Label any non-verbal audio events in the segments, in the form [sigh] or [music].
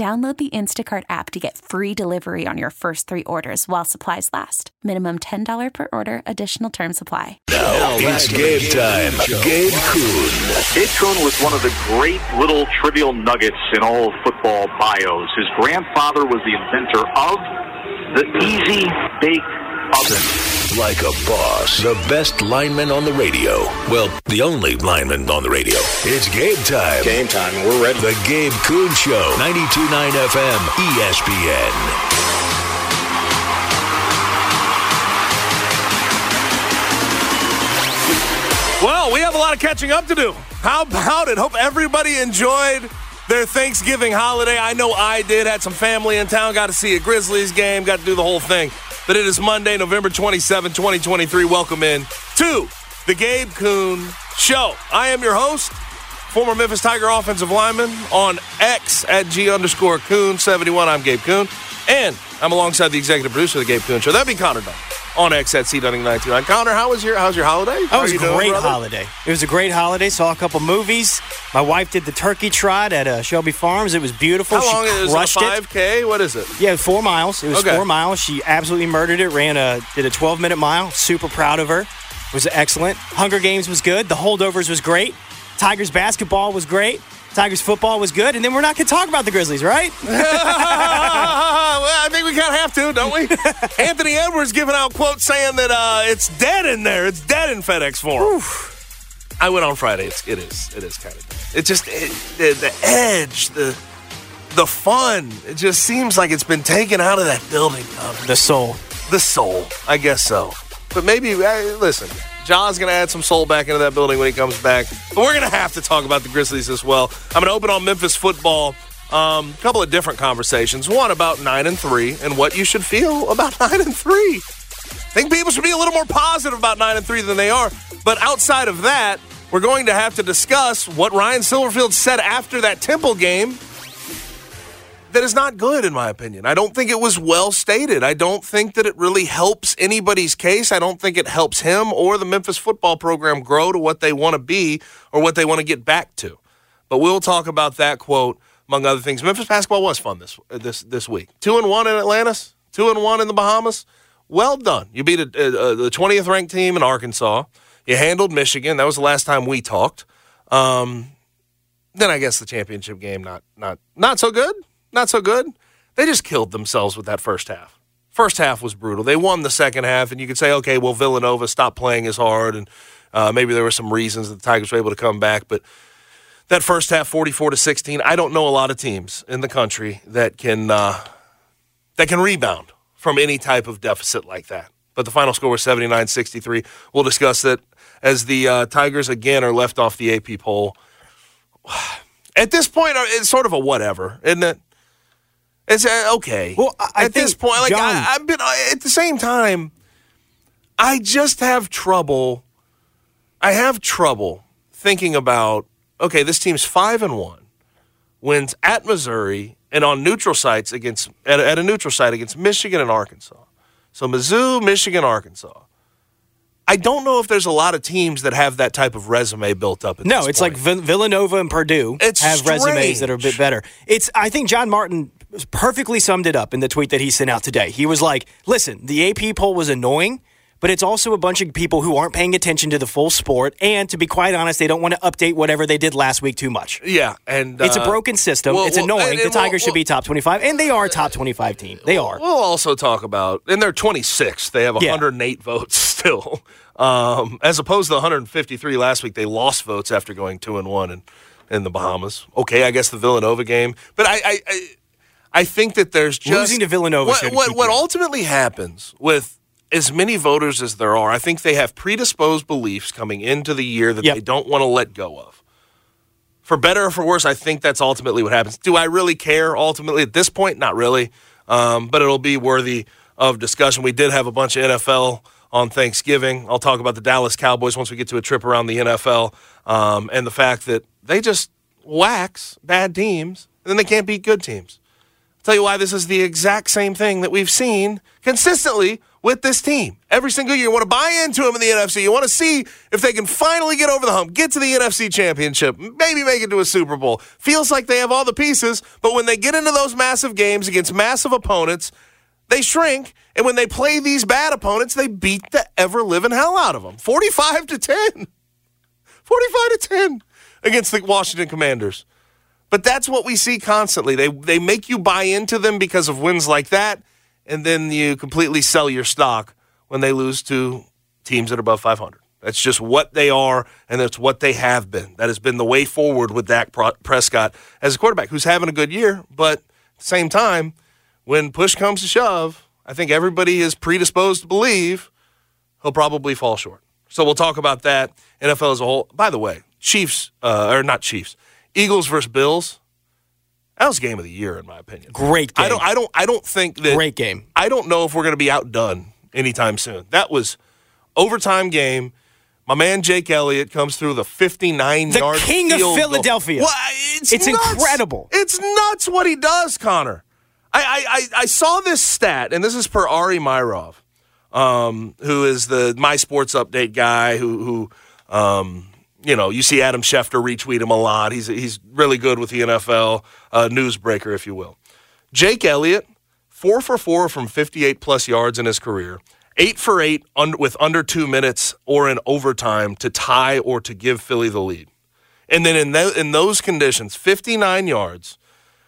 Download the Instacart app to get free delivery on your first three orders while supplies last. Minimum $10 per order, additional term supply. Now it's game time. Gabe Kuhn. Gabe Kuhn was one of the great little trivial nuggets in all of football bios. His grandfather was the inventor of the easy bake oven. Like a boss. The best lineman on the radio. Well, the only lineman on the radio. It's game time. Game time. We're ready. The Gabe Kuhn Show. 92.9 FM. ESPN. Well, we have a lot of catching up to do. How about it? Hope everybody enjoyed their Thanksgiving holiday. I know I did. Had some family in town. Got to see a Grizzlies game. Got to do the whole thing. But it is Monday, November 27, 2023. Welcome in to the Gabe Kuhn Show. I am your host, former Memphis Tiger offensive lineman on X at G underscore Kuhn 71. I'm Gabe Kuhn. And I'm alongside the executive producer of the Gabe Kuhn Show. That'd be Connor Dunn on X at C Dunning 929. Connor, how was your how's your holiday? That was a great holiday. It was a great holiday. Saw a couple movies. My wife did the turkey trot at uh, Shelby Farms. It was beautiful. How long she is it? crushed Is it? 5K? What is it? Yeah, four miles. It was Okay. four miles. She absolutely murdered it. Ran a did a 12 minute mile. Super proud of her. Was excellent. Hunger Games was good. The holdovers was great. Tigers basketball was great. Tigers football was good. And then we're not going to talk about the Grizzlies, right? [laughs] well, I think we kind of have to, don't we? [laughs] Anthony Edwards giving out quotes saying that uh, it's dead in there. It's dead in FedEx Forum. I went on Friday. It's, it is. It is kind of dead. It just it, the, the edge, the the fun. It just seems like it's been taken out of that building. The soul. The soul, I guess so. But maybe uh, listen. John's going to add some soul back into that building when he comes back. But we're going to have to talk about the Grizzlies as well. I'm going to open on Memphis football. Um, a couple of different conversations. One about nine and three and what you should feel about [laughs] nine and three. I think people should be a little more positive about nine and three than they are. But outside of that, we're going to have to discuss what Ryan Silverfield said after that Temple game. That is not good, in my opinion. I don't think it was well stated. I don't think that it really helps anybody's case. I don't think it helps him or the Memphis football program grow to what they want to be or what they want to get back to. But we'll talk about that quote among other things. Memphis basketball was fun this this this week. Two and one in Atlantis, two and one in the Bahamas. Well done. You beat a, a, the twentieth ranked team in Arkansas. You handled Michigan. That was the last time we talked. Um, then I guess the championship game not not not so good. Not so good. They just killed themselves with that first half. First half was brutal. They won the second half, and you could say, okay, well, Villanova stopped playing as hard, and uh, maybe there were some reasons that the Tigers were able to come back. But that first half, forty-four to sixteen, I don't know a lot of teams in the country that can uh, that can rebound from any type of deficit like that. But the final score was 79-63. We'll discuss that as the uh, Tigers again are left off the AP poll. [sighs] At this point, uh, it's sort of a whatever, isn't it? It's uh, okay. Well, I- at this point, like John- I, I've been uh, at the same time, I just have trouble. I have trouble thinking about okay, this team's five and one, wins at Missouri and on neutral sites against at, at a neutral site against Michigan and Arkansas. So Mizzou, Michigan, Arkansas. I don't know if there's a lot of teams that have that type of resume built up. No, it's point. like Villanova and Purdue It's have resumes that are a bit better. It's I think John Martin perfectly summed it up in the tweet that he sent out today. He was like, "Listen, the AP poll was annoying, but it's also a bunch of people who aren't paying attention to the full sport. And to be quite honest, they don't want to update whatever they did last week too much. Yeah, and It's a uh, broken system. well, it's well, annoying. and- the and we'll- Tigers should be top 25, and they are a top 25 team. They are. We'll also talk about, and they're 26th. They have Yeah. 108 votes [laughs] still, um, as opposed to the 153 last week. They lost votes after going two and one in, in the Bahamas. Okay, I guess the Villanova game, but I, I, I, I think that there's just Losing to Villanova What, what, what ultimately happens with as many voters as there are, I think they have predisposed beliefs coming into the year that Yep. they don't want to let go of. For better or for worse, I think that's ultimately what happens. Do I really care ultimately at this point? Not really, um, but it'll be worthy of discussion. We did have a bunch of NFL on Thanksgiving. I'll talk about the Dallas Cowboys once we get to a trip around the NFL um, and the fact that they just wax bad teams and then they can't beat good teams. Tell you why this is the exact same thing that we've seen consistently with this team. Every single year, you want to buy into them in the NFC. You want to see if they can finally get over the hump, get to the NFC championship, maybe make it to a Super Bowl. Feels like they have all the pieces, but when they get into those massive games against massive opponents, they shrink. And when they play these bad opponents, they beat the ever living hell out of them 45 to 10. 45 to 10 against the Washington Commanders. But that's what we see constantly. They they make you buy into them because of wins like that, and then you completely sell your stock when they lose to teams that are above 500. That's just what they are, and that's what they have been. That has been the way forward with Dak Prescott as a quarterback who's having a good year, but at the same time, when push comes to shove, I think everybody is predisposed to believe he'll probably fall short. So we'll talk about that. NFL as a whole. By the way, Chiefs uh, or not Chiefs, Eagles versus Bills. That was game of the year in my opinion. Great game. I don't. I don't. I don't think that. Great game. I don't know if we're going to be outdone anytime soon. That was overtime game. My man Jake Elliott comes through the 59 The yard king of. Philadelphia. Well, it's It's incredible. It's nuts what he does, Connor. I, I, I, I saw this stat, and this is per Ari Meirov, um, who is the My Sports Update guy who, who um, you know, you see Adam Schefter retweet him a lot. He's, he's really good with the NFL, uh, newsbreaker, if you will. Jake Elliott, four for four from 58 plus yards in his career, eight for eight un- with under two minutes or in overtime to tie or to give Philly the lead. And then in, in those conditions, 59 yards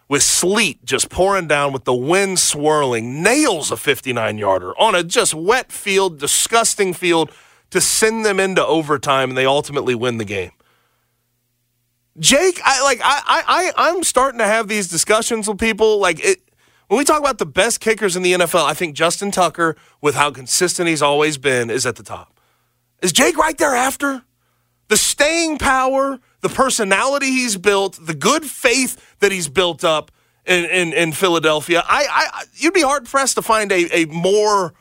with sleet just pouring down, with the wind swirling, nails a 59 yarder on a just wet field, disgusting field to send them into overtime, and they ultimately win the game. Jake, I like I I I'm starting to have these discussions with people. Like it when we talk about the best kickers in the NFL, I think Justin Tucker, with how consistent he's always been, is at the top. Is Jake right there after? The staying power, the personality he's built, the good faith that he's built up in, in, in Philadelphia. I, I you'd be hard pressed to find a, a more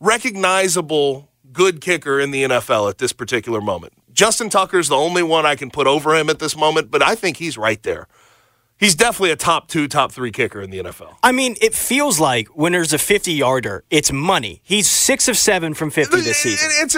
recognizable good kicker in the NFL at this particular moment. Justin Tucker's the only one I can put over him at this moment, but I think he's right there. He's definitely a top two, top three kicker in the NFL. I mean, it feels like when there's a 50 yarder, it's money. He's six of seven from 50 this season. It's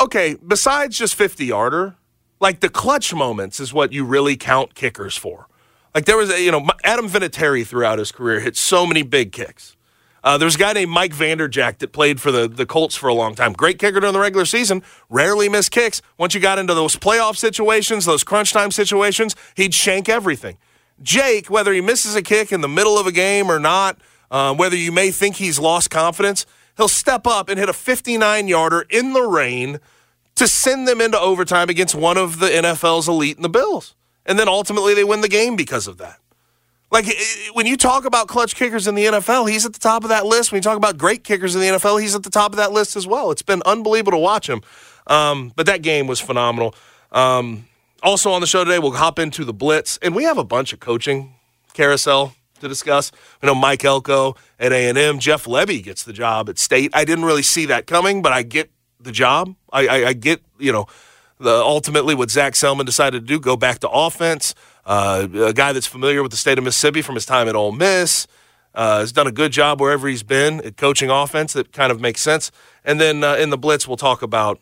okay. Besides just fifty yarder, like the clutch moments is what you really count kickers for. Like there was, a, you know, Adam Vinatieri throughout his career hit so many big kicks. Uh, there's a guy named Mike Vanderjagt that played for the, the Colts for a long time. Great kicker during the regular season, rarely missed kicks. Once you got into those playoff situations, those crunch time situations, he'd shank everything. Jake, whether he misses a kick in the middle of a game or not, uh, whether you may think he's lost confidence, he'll step up and hit a 59 yarder in the rain to send them into overtime against one of the NFL's elite in the Bills. And then ultimately they win the game because of that. Like i- i- when you talk about clutch kickers in the NFL, he's at the top of that list. When you talk about great kickers in the NFL, he's at the top of that list as well. It's been unbelievable to watch him. Um, but that game was phenomenal. Um, also on the show today, we'll hop into the blitz, and we have a bunch of coaching carousel to discuss. We know Mike Elko at A and M. Jeff Lebby gets the job at State. I didn't really see that coming, but I get the job. I, I, I get you know the ultimately what Zac Selmon decided to do, go back to offense. Uh, a guy that's familiar with the state of Mississippi from his time at Ole Miss. Uh, has done a good job wherever he's been at coaching offense. That kind of makes sense. And then uh, in the blitz, we'll talk about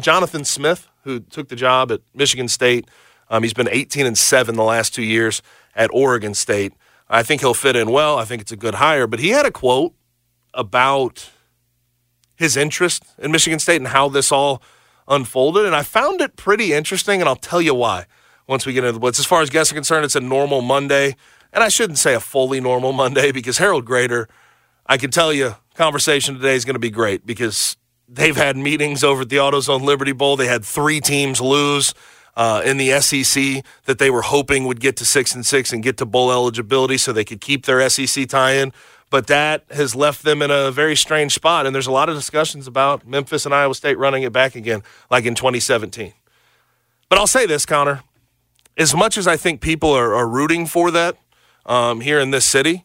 Jonathan Smith, who took the job at Michigan State. Um, he's been 18 and seven the last two years at Oregon State. I think he'll fit in well. I think it's a good hire. But he had a quote about his interest in Michigan State and how this all unfolded. And I found it pretty interesting, and I'll tell you why once we get into the blitz. As far as guests are concerned, it's a normal Monday. And I shouldn't say a fully normal [laughs] Monday because Harold Graeter, I can tell you, conversation today is going to be great because they've had meetings over at the AutoZone Liberty Bowl. They had three teams lose. Uh, in the SEC that they were hoping would get to six and six and get to bowl eligibility so they could keep their SEC tie-in but that has left them in a very strange spot. And there's a lot of discussions about Memphis and Iowa State running it back again, like in 2017. But I'll say this, Connor. As much as I think people are, are rooting for that um, here in this city,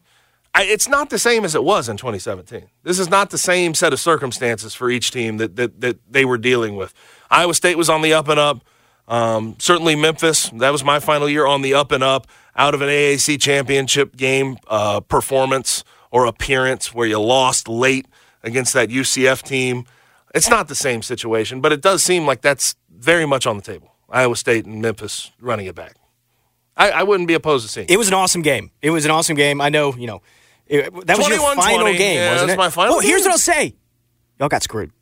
I, it's not the same as it was in 2017. This is not the same set of circumstances for each team that, that, that they were dealing with. Iowa State was on the up and up. Um, certainly Memphis, that was my final year on the up and up out of an AAC championship game uh, performance or appearance where you lost late against that UCF team. It's not the same situation, but it does seem like that's very much on the table. Iowa State and Memphis running it back. I, I wouldn't be opposed to seeing. It was an awesome game. It was an awesome game. I know, you know, it, that was your final game, yeah, wasn't it? my final. Well, here's what I'll say: y'all got screwed.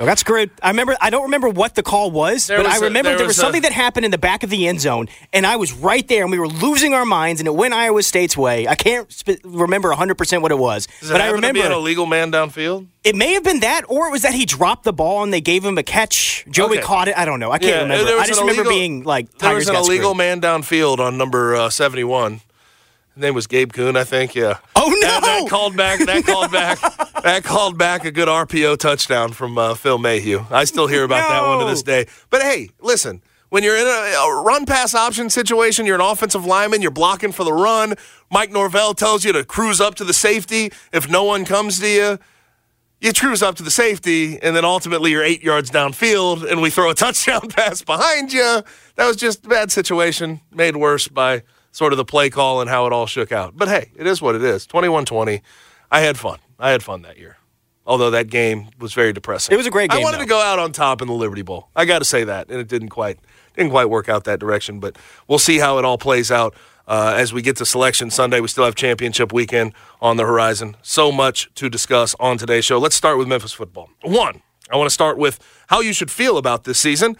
Oh, that's great. I remember. I don't remember what the call was, There but was I a- remember there there was, was a- something that happened in the back of the end zone, and I was right there, and we were losing our minds, and it went Iowa State's way. I can't sp- remember 100 percent what it was, Does it but I to be remember an illegal man downfield? it may have been that, or it was that he dropped the ball and they gave him a catch. Joey Okay. caught it. I don't know. I can't Yeah, remember. I just an remember being like There Tigers was an illegal screwed. man downfield on number uh, 71. Name was Gabe Kuhn, I think. Yeah. Oh, no! That, that called back. That called back. [laughs] that called back a good RPO touchdown from uh, Phil Mayhue. I still hear about that one to this day. But hey, listen. When you're in a, a run pass option situation, you're an offensive lineman, you're blocking for the run. Mike Norvell tells you to cruise up to the safety if no one comes to you you cruise up to the safety, and then ultimately you're eight yards downfield, and we throw a [laughs] touchdown pass behind you. That was just a bad situation, made worse by sort of the play call and how it all shook out. But hey, it is what it is. 21 20. I had fun. I had fun that year. Although that game was very depressing. It was a great game. I wanted though. to go out on top in the Liberty Bowl. I got to say that, and it didn't quite didn't quite work out that direction. But we'll see how it all plays out uh, as we get to Selection Sunday. We still have championship weekend on the horizon. So much to discuss on today's show. Let's start with Memphis football. One, I want to start with how you should feel about this season.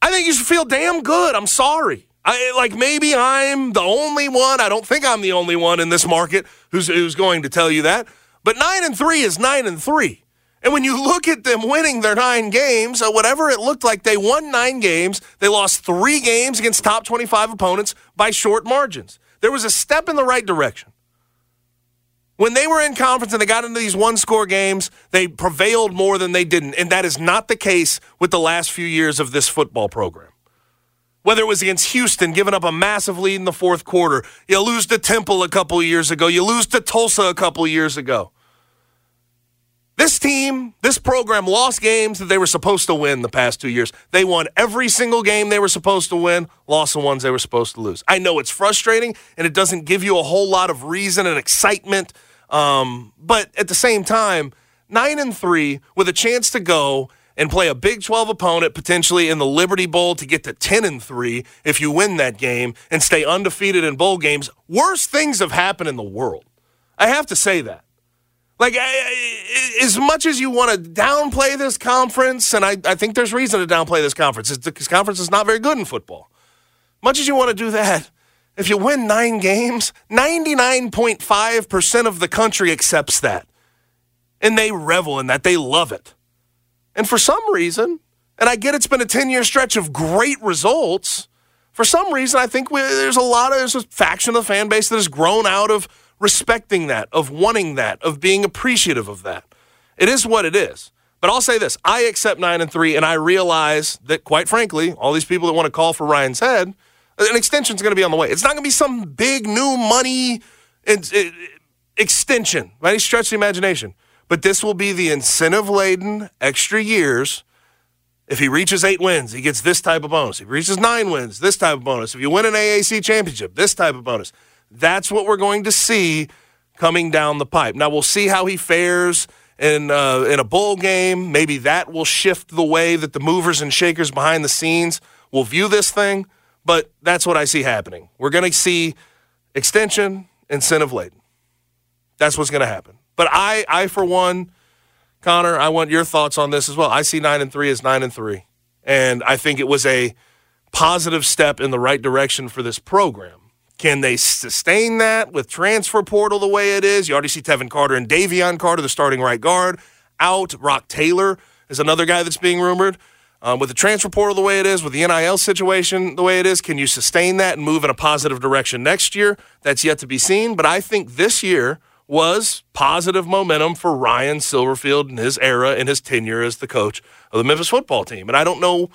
I think you should feel damn good. I'm sorry. I like maybe I'm the only one. I don't think I'm the only one in this market who's who's going to tell you that. But nine and three is nine and three. And when you look at them winning their nine games, uh, whatever it looked like, they won nine games. They lost three games against top 25 opponents by short margins. There was a step in the right direction. When they were in conference and they got into these one score games, they prevailed more than they didn't. And that is not the case with the last few years of this football program. Whether it was against Houston, giving up a massive lead in the fourth quarter, you lose to Temple a couple years ago, you lose to Tulsa a couple years ago. This team, this program lost games that they were supposed to win the past two years. They won every single game they were supposed to win, lost the ones they were supposed to lose. I know it's frustrating and it doesn't give you a whole lot of reason and excitement. Um, but at the same time, nine and three with a chance to go and play a Big 12 opponent potentially in the Liberty Bowl to get to 10 and 3 if you win that game and stay undefeated in bowl games. Worst things have happened in the world. I have to say that. Like, I, I, as much as you want to downplay this conference, and I, I think there's reason to downplay this conference, this conference is not very good in football. Much as you want to do that, if you win nine games, 99.5% of the country accepts that. And they revel in that. They love it. And for some reason, and I get it's been a 10 year stretch of great results, for some reason, I think we, there's a lot of, there's a faction of the fan base that has grown out of respecting that, of wanting that, of being appreciative of that. It is what it is. But I'll say this I accept 9 and 3, and I realize that, quite frankly, all these people that want to call for Ryan's head, an extension is going to be on the way. It's not going to be some big new money extension by any stretch of the imagination. But this will be the incentive laden extra years. If he reaches eight wins, he gets this type of bonus. If he reaches nine wins, this type of bonus. If you win an AAC championship, this type of bonus. That's what we're going to see coming down the pipe. Now we'll see how he fares in uh, in a bowl game. Maybe that will shift the way that the movers and shakers behind the scenes will view this thing. But that's what I see happening. We're going to see extension, incentive laden. That's what's going to happen. But I, I for one, Connor, I want your thoughts on this as well. I see nine and three as nine and three, and I think it was a positive step in the right direction for this program. Can they sustain that with transfer portal the way it is? You already see Tevin Carter and Davion Carter, the starting right guard, out. Roc Taylor is another guy that's being rumored. Um, with the transfer portal the way it is, with the NIL situation the way it is, can you sustain that and move in a positive direction next year? That's yet to be seen. But I think this year was positive momentum for Ryan Silverfield and his era and his tenure as the coach of the Memphis football team. And I don't know,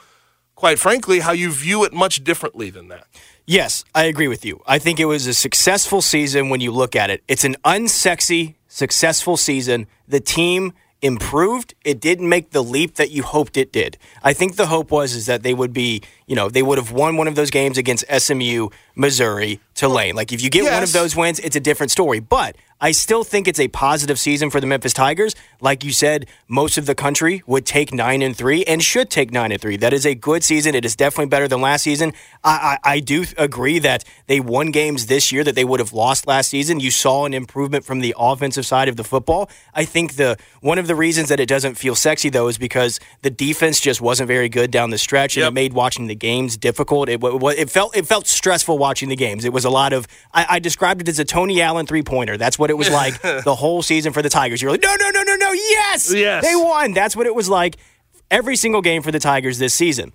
quite frankly, how you view it much differently than that. Yes, I agree with you. I think it was a successful season when you look at it. It's an unsexy, successful season. The team improved. It didn't make the leap that you hoped it did. I think the hope was is that they would be, you know, they would have won one of those games against SMU, Missouri, Tulane. Like if you get yes. one of those wins, it's a different story. But I still think it's a positive season for the Memphis Tigers. Like you said, most of the country would take nine and three and should take nine and three. That is a good season. It is definitely better than last season. I, I, I do agree that they won games this year that they would have lost last season. You saw an improvement from the offensive side of the football. I think the one of the reasons that it doesn't feel sexy though is because the defense just wasn't very good down the stretch, and yep. it made watching the games difficult. It, it felt it felt stressful watching the games. It was a lot of I, I described it as a Tony Allen three pointer. That's what what it was like [laughs] the whole season for the Tigers. You're like, no, no, no, no, no, yes, yes, they won. That's what it was like every single game for the Tigers this season.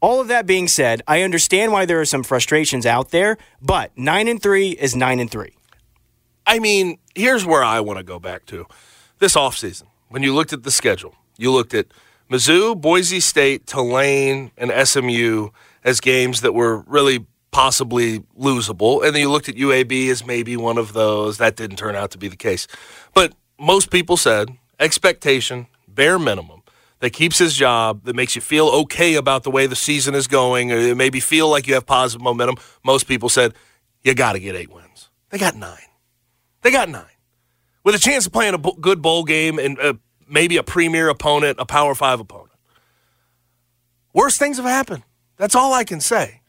All of that being said, I understand why there are some frustrations out there, but nine and three is nine and three. I mean, here's where I want to go back to this offseason. When you looked at the schedule, you looked at Mizzou, Boise State, Tulane, and SMU as games that were really possibly losable. And then you looked at UAB as maybe one of those. That didn't turn out to be the case. But most people said expectation, bare minimum, that keeps his job, that makes you feel okay about the way the season is going, or maybe feel like you have positive momentum. Most people said, you got to get eight wins. They got nine. They got nine. With a chance of playing a good bowl game and uh, maybe a premier opponent, a Power Five opponent. Worst things have happened. That's all I can say.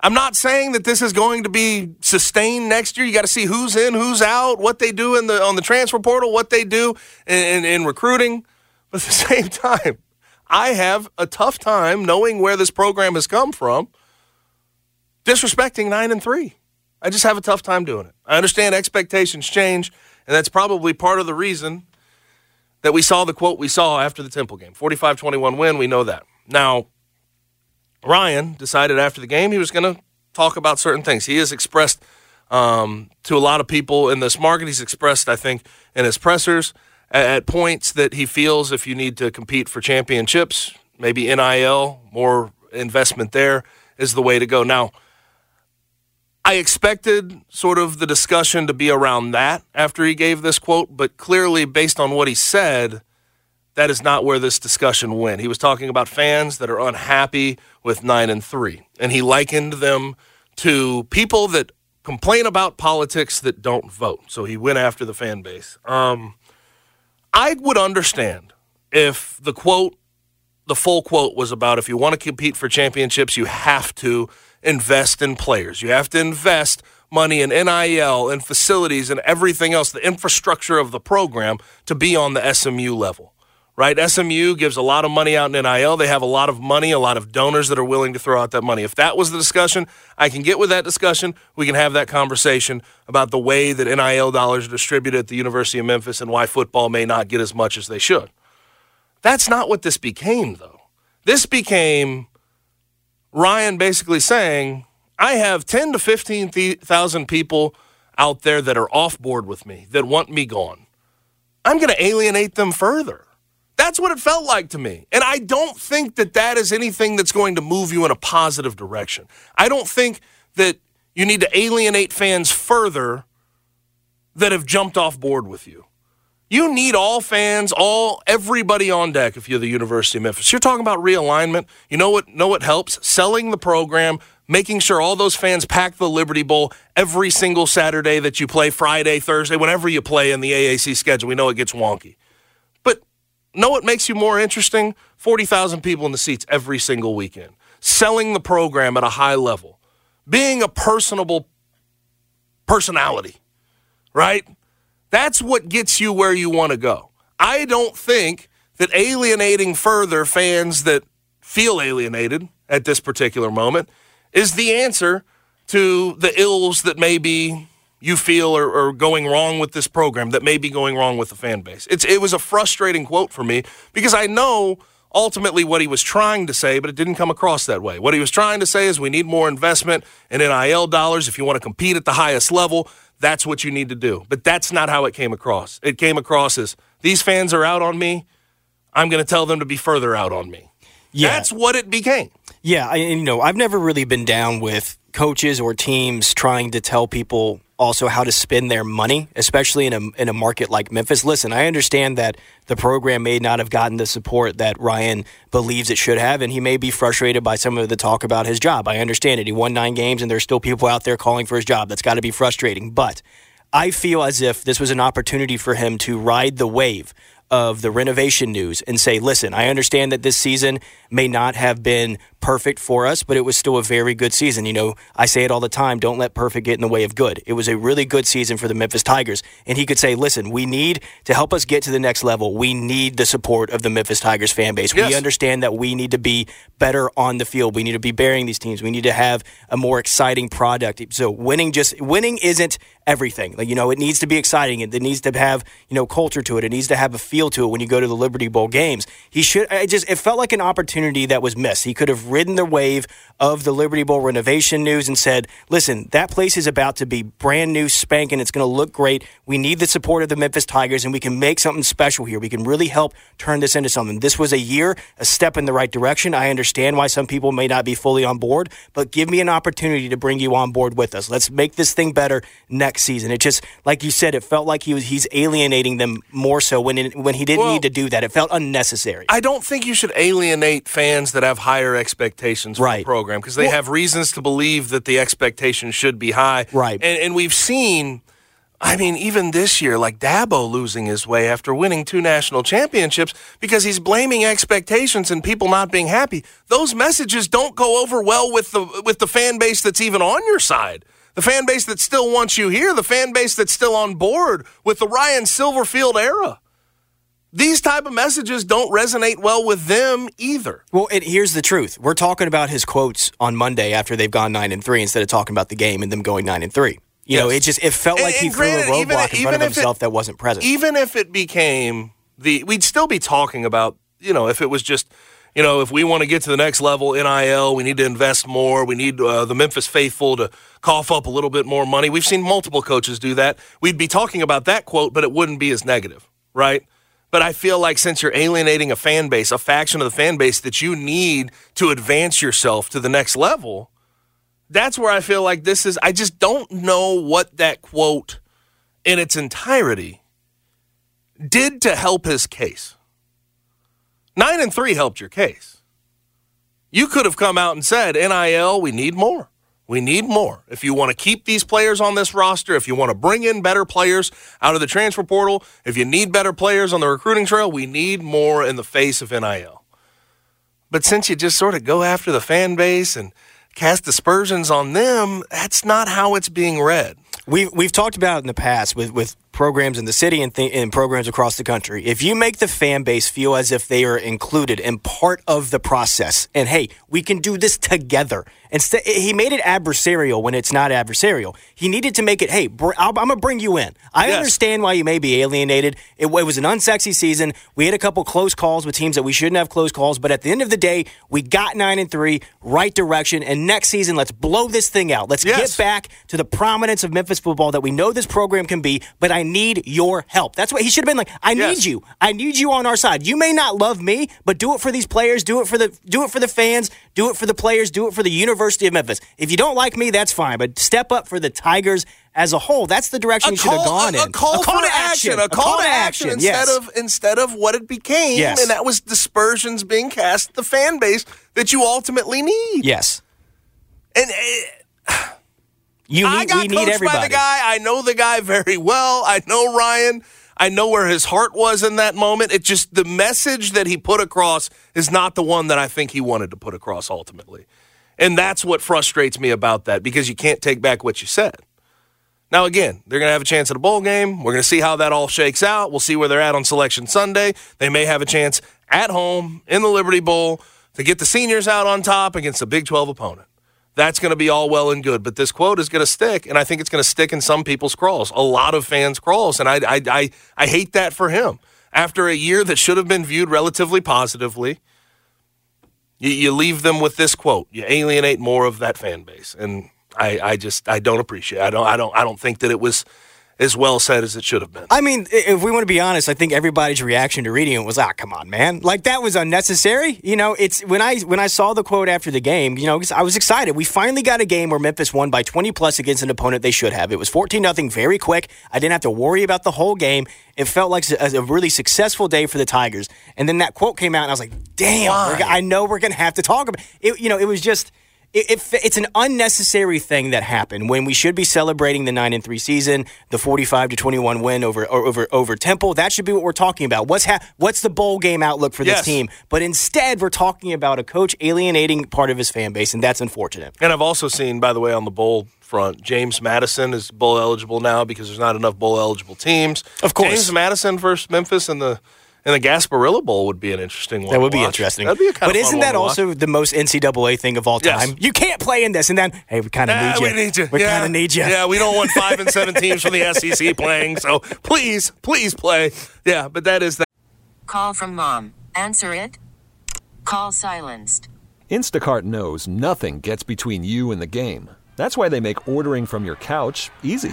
I'm not saying that this is going to be sustained next year. You got to see who's in, who's out, what they do in the on the transfer portal, what they do in, in, in recruiting. But at the [laughs] same time, I have a tough time knowing where this program has come from, disrespecting nine and three. I just have a tough time doing it. I understand expectations change, and that's probably part of the reason that we saw the quote we saw after the Temple game 45 21 win. We know that. Now, Ryan decided after the game he was going to talk about certain things. He has expressed um, to a lot of people in this market, he's expressed, I think, in his pressers at, at points that he feels if you need to compete for championships, maybe NIL, more investment there is the way to go. Now, I expected sort of the discussion to be around that after he gave this quote, but clearly, based on what he said, that is not where this discussion went. He was talking about fans that are unhappy with 9 and 3, and he likened them to people that complain about politics that don't vote. So he went after the fan base. Um, I would understand if the quote, the full quote was about if you want to compete for championships, you have to invest in players. You have to invest money in NIL and facilities and everything else, the infrastructure of the program to be on the SMU level right? SMU gives a lot of money out in NIL. They have a lot of money, a lot of donors that are willing to throw out that money. If that was the discussion, I can get with that discussion. We can have that conversation about the way that NIL dollars are distributed at the University of Memphis and why football may not get as much as they should. That's not what this became, though. This became Ryan basically saying, I have 10 to 15,000 people out there that are off board with me, that want me gone. I'm going to alienate them further. That's what it felt like to me. And I don't think that that is anything that's going to move you in a positive direction. I don't think that you need to alienate fans further that have jumped off board with you. You need all fans, all everybody on deck if you're the University of Memphis. You're talking about realignment. You know what know what helps? Selling the program, making sure all those fans pack the Liberty Bowl every single Saturday that you play, Friday, Thursday, whenever you play in the AAC schedule. We know it gets wonky know what makes you more interesting? 40,000 people in the seats every single weekend, selling the program at a high level, being a personable personality, right? That's what gets you where you want to go. I don't think that alienating further fans that feel alienated at this particular moment is the answer to the ills that maybe you feel are, are, going wrong with this program, that may be going wrong with the fan base. It's, it was a frustrating quote for me because I know ultimately what he was trying to say, but it didn't come across that way. What he was trying to say is we need more investment in NIL dollars. If you want to compete at the highest level, that's what you need to do. But that's not how it came across. It came across as these fans are out on me. I'm going to tell them to be further out on me. Yeah. That's what it became. Yeah, I, you know, I've never really been down with coaches or teams trying to tell people also how to spend their money, especially in a in a market like Memphis. Listen, I understand that the program may not have gotten the support that Ryan believes it should have, and he may be frustrated by some of the talk about his job. I understand it. He won nine games, and there's still people out there calling for his job. That's got to be frustrating. But I feel as if this was an opportunity for him to ride the wave of the renovation news and say, listen, I understand that this season may not have been perfect for us, but it was still a very good season. You know, I say it all the time don't let perfect get in the way of good. It was a really good season for the Memphis Tigers. And he could say, listen, we need to help us get to the next level. We need the support of the Memphis Tigers fan base. Yes. We understand that we need to be better on the field. We need to be bearing these teams. We need to have a more exciting product. So winning just winning isn't everything. Like, you know, it needs to be exciting. It needs to have, you know, culture to it. It needs to have a feel to it when you go to the Liberty Bowl games. He should, I just, it felt like an opportunity that was missed. He could have ridden the wave of the Liberty Bowl renovation news and said, listen, that place is about to be brand new, spanking. It's going to look great. We need the support of the Memphis Tigers, and we can make something special here. We can really help turn this into something. This was a year, a step in the right direction. I understand why some people may not be fully on board, but give me an opportunity to bring you on board with us. Let's make this thing better next season. It just, like you said, it felt like he was he's alienating them more so when it, when he didn't well, need to do that. It felt unnecessary. I don't think you should alienate fans that have higher expectations right. for the program because they well, have reasons to believe that the expectations should be high. Right. And, and we've seen. I mean, even this year, like Dabo losing his way after winning two national championships because he's blaming expectations and people not being happy. Those messages don't go over well with the with the fan base that's even on your side. The fan base that still wants you here, the fan base that's still on board with the Ryan Silverfield era these type of messages don't resonate well with them either. Well, and here's the truth: we're talking about his quotes on Monday after they've gone nine and three, instead of talking about the game and them going nine and three. You yes. know, it just it felt and, like he granted, threw a roadblock in front of himself it, that wasn't present. Even if it became the, we'd still be talking about, you know, if it was just, you know, if we want to get to the next level, NIL, we need to invest more. We need uh, the Memphis faithful to cough up a little bit more money. We've seen multiple coaches do that. We'd be talking about that quote, but it wouldn't be as negative, right? But I feel like since you're alienating a fan base, a faction of the fan base that you need to advance yourself to the next level, that's where I feel like this is. I just don't know what that quote in its entirety did to help his case. Nine and three helped your case. You could have come out and said, NIL, we need more. We need more. If you want to keep these players on this roster, if you want to bring in better players out of the transfer portal, if you need better players on the recruiting trail, we need more in the face of NIL. But since you just sort of go after the fan base and cast aspersions on them, that's not how it's being read. We've, we've talked about in the past with, with programs in the city and, th- and programs across the country. If you make the fan base feel as if they are included and part of the process, and hey, we can do this together. Instead, he made it adversarial when it's not adversarial. He needed to make it, hey, br- I'm going to bring you in. I yes. understand why you may be alienated. It, it, was an unsexy season. We had a couple close calls with teams that we shouldn't have close calls, but at the end of the day, we got nine and three, right direction. And next season, let's blow this thing out. Let's yes. get back to the prominence of Memphis football that we know this program can be. But I need your help. That's what he should have been like. I yes. need you. I need you on our side. You may not love me, but do it for these players. Do it for the do it for the fans. Do it for the players. Do it for the University of Memphis. If you don't like me, that's fine. But step up for the Tigers as a whole. That's the direction a you should have gone a, in. A call, a call to action. action. A, call, call to action, action yes. instead of instead of what it became, yes. and that was dispersions being cast the fan base that you ultimately need. Yes. And. Uh, you need, I got we coached by the guy. I know the guy very well. I know Ryan. I know where his heart was in that moment. It just the message that he put across is not the one that I think he wanted to put across ultimately. And that's what frustrates me about that because you can't take back what you said. Now, again, they're going to have a chance at a bowl game. We're going to see how that all shakes out. We'll see where they're at on Selection Sunday. They may have a chance at home in the Liberty Bowl to get the seniors out on top against a Big 12 opponent. That's going to be all well and good, but this quote is going to stick, and I think it's going to stick in some people's crawls, a lot of fans' crawls, and I, I, I, I hate that for him. After a year that should have been viewed relatively positively, you, you leave them with this quote. You alienate more of that fan base, and I, I just I don't appreciate. It. I don't I don't I don't think that it was as well said as it should have been. I mean, if we want to be honest, I think everybody's reaction to reading it was, "Ah, come on, man! Like that was unnecessary." You know, it's when I when I saw the quote after the game, you know, I was excited. We finally got a game where Memphis won by 20 plus against an opponent they should have. It was 14 nothing, very quick. I didn't have to worry about the whole game. It felt like a, a really successful day for the Tigers. And then that quote came out, and I was like, "Damn! I know we're gonna have to talk about it." You know, it was just it, it, it's an unnecessary thing that happened when we should be celebrating the nine and three season, the forty-five to twenty-one win over over over Temple. That should be what we're talking about. What's ha- what's the bowl game outlook for this Yes. team? But instead, we're talking about a coach alienating part of his fan base, and that's unfortunate. And I've also seen, by the way, on the bowl front, James Madison is bowl eligible now because there's not enough bowl eligible teams. Of course. James Madison versus Memphis in the in the Gasparilla Bowl would be an interesting one. That would to be watch. interesting. That'd be a kind but of isn't that one to watch. also the most NCAA thing of all Yes. time? You can't play in this, and then hey, we kind of Yeah, need you. we need you. We yeah. kind of need you. Yeah, we don't want five and seven [laughs] teams from the SEC playing. So please, please play. Yeah, but that is that. Call from mom. Answer it. Call silenced. Instacart knows nothing gets between you and the game. That's why they make ordering from your couch easy.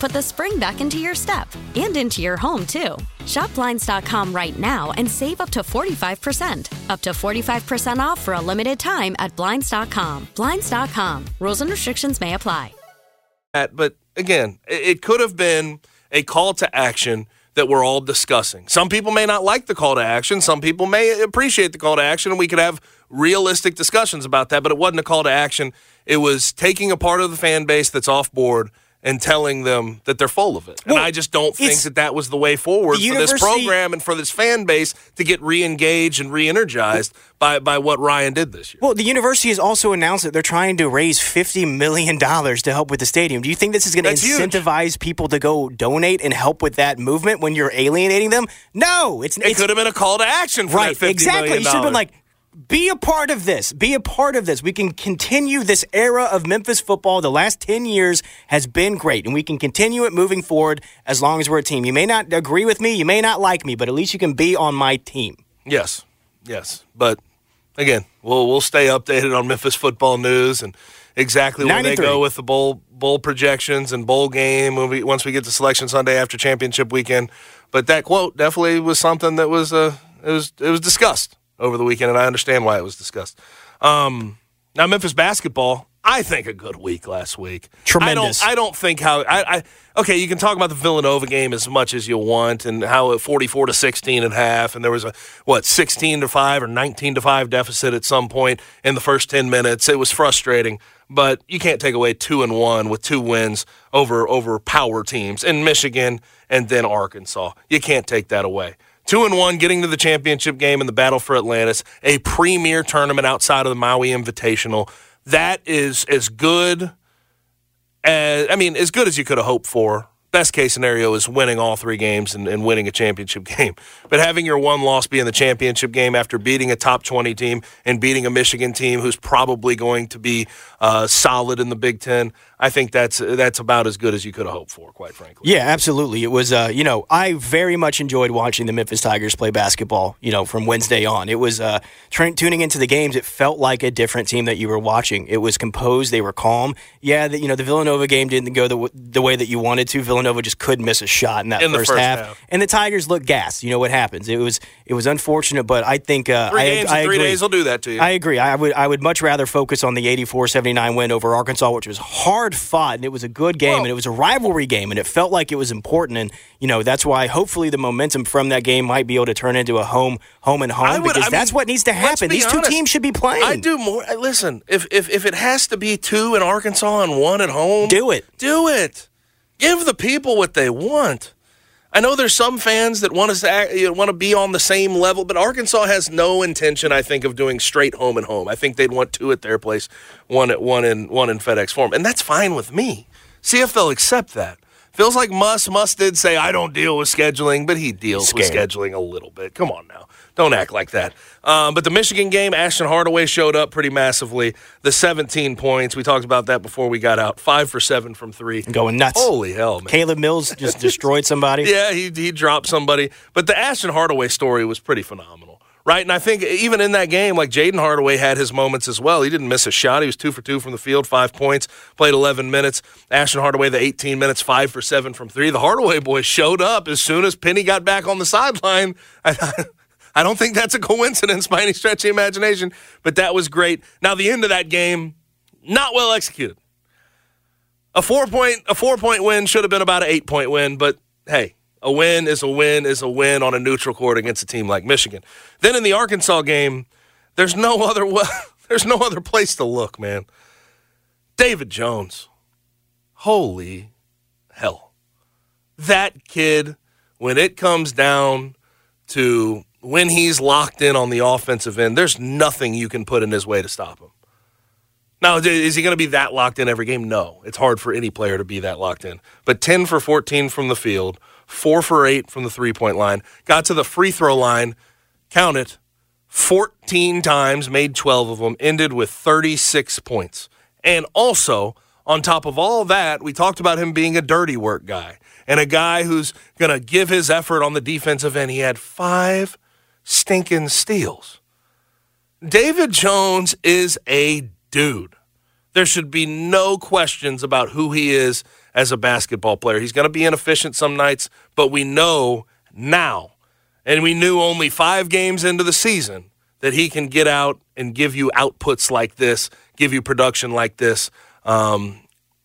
put the spring back into your step and into your home, too. Shop Blinds.com right now and save up to 45%. Up to 45% off for a limited time at Blinds.com. Blinds.com. Rules and restrictions may apply. but again, it, could have been a call to action that we're all discussing. Some people may not like the call to action. Some people may appreciate the call to action, and we could have realistic discussions about that. But it wasn't a call to action. It was taking a part of the fan base that's off board and telling them that they're full of it. and I just don't think that that was the way forward The for this program and for this fan base to get re-engaged and re-energized by, by what Ryan did this year. Well, the university has also announced that they're trying to raise $50 million to help with the stadium. Do you think this is going to That's huge. incentivize people to go donate and help with that movement when you're alienating them? No, it's, It could have been a call to action for right. that $50 exactly. You should have been like, be a part of this. Be a part of this. We can continue this era of Memphis football. The last 10 years has been great, and we can continue it moving forward as long as we're a team. You may not agree with me, you may not like me, but at least you can be on my team. Yes, yes, but again, we'll we'll stay updated on Memphis football news and exactly where they go with the bowl bowl projections and bowl game when we once we get to selection Sunday after championship weekend. But that quote definitely was something that was uh it was it was discussed over the weekend, and I understand why it was discussed. Um, now Memphis basketball I think a good week last week. Tremendous. I don't, I don't think how I, I okay. You can talk about the Villanova game as much as you want, and how it forty four to sixteen at half, and there was a what sixteen to five or nineteen to five deficit at some point in the first ten minutes. It was frustrating, but you can't take away two and one with two wins over over power teams in Michigan and then Arkansas. You can't take that away. Two and one, getting to the championship game in the Battle for Atlantis, a premier tournament outside of the Maui Invitational that is as good as I mean, as good as you could have hoped for. Best case scenario is winning all three games and, and, winning a championship [laughs] game. But having your one loss be in the championship game after beating a top 20 team and beating a Michigan team who's probably going to be uh, solid in the Big Ten, I think that's that's about as good as you could have hoped for, quite frankly. Yeah, absolutely. It was, uh, you know, I very much enjoyed watching the Memphis Tigers play basketball. You know, from Wednesday on, it was uh, t- tuning into the games. It felt like a different team that you were watching. It was composed. They were calm. Yeah, the, you know, the Villanova game didn't go the, the way that you wanted to. Villanova just couldn't miss a shot in that in first, first half. half. and the Tigers looked gassed. You know what happens? It was it was unfortunate, but I think uh, three I, games I in three agree. days will do that to you. I agree. I would I would much rather focus on the 84-79 win over Arkansas, which was hard fought and it was a good game and it was a rivalry game and it felt like it was important and you know that's why hopefully the momentum from that game might be able to turn into a home home and home would- because I that's mean, what needs to happen. These two teams should be playing. I do more. Listen, if, if if it has to be two in Arkansas and one at home, Do it. Do it. Give the people what they want. I know there's some fans that want us to act, you know, want to be on the same level, but Arkansas has no intention, I think, of doing straight home and home. I think they'd want two at their place, one at one in one in FedEx Forum, and that's fine with me. See if they'll accept that. Feels like Muss Muss did say I don't deal with scheduling, but he deals with scheduling a little bit. Come on now, don't act like that. Um, but the Michigan game, Ashton Hardaway showed up pretty massively. The 17 points, we talked about that before we got out. Five for seven from three, Going nuts. Holy hell, man! Caleb Mills just [laughs] destroyed somebody. Yeah, he he dropped somebody. But the Ashton Hardaway story was pretty phenomenal, right? And I think even in that game, like Jayden Hardaway had his moments as well. He didn't miss a shot. He was two for two from the field, five points, played 11 minutes. Ashton Hardaway, the 18 minutes, five for seven from three. The Hardaway boys showed up as soon as Penny got back on the sideline. [laughs] I, I don't think that's a coincidence by any stretch of the imagination, but that was great. Now the end of that game, not well executed. A four point a four point win should have been about an eight point win, but hey, a win is a win is a win on a neutral court against a team like Michigan. Then in the Arkansas game, there's no [laughs] other there's no other place to look, man. David Jones, holy hell, that kid when it comes down to when he's locked in on the offensive end, there's nothing you can put in his way to stop him. Now, is he going to be that locked in every game? No. It's hard for any player to be that locked in. But 10 for 14 from the field, 4 for 8 from the three point line, got to the free throw line, count it, 14 times, made 12 of them, ended with 36 points. And also, on top of all that, we talked about him being a dirty work guy and a guy who's going to give his effort on the defensive end. He had five stinking steals. David Jones is a dude. There should be no questions about who he is as a basketball player. He's going to be inefficient some nights, but we know now, and we knew only five games into the season, that he can get out and give you outputs like this, give you production like this, um,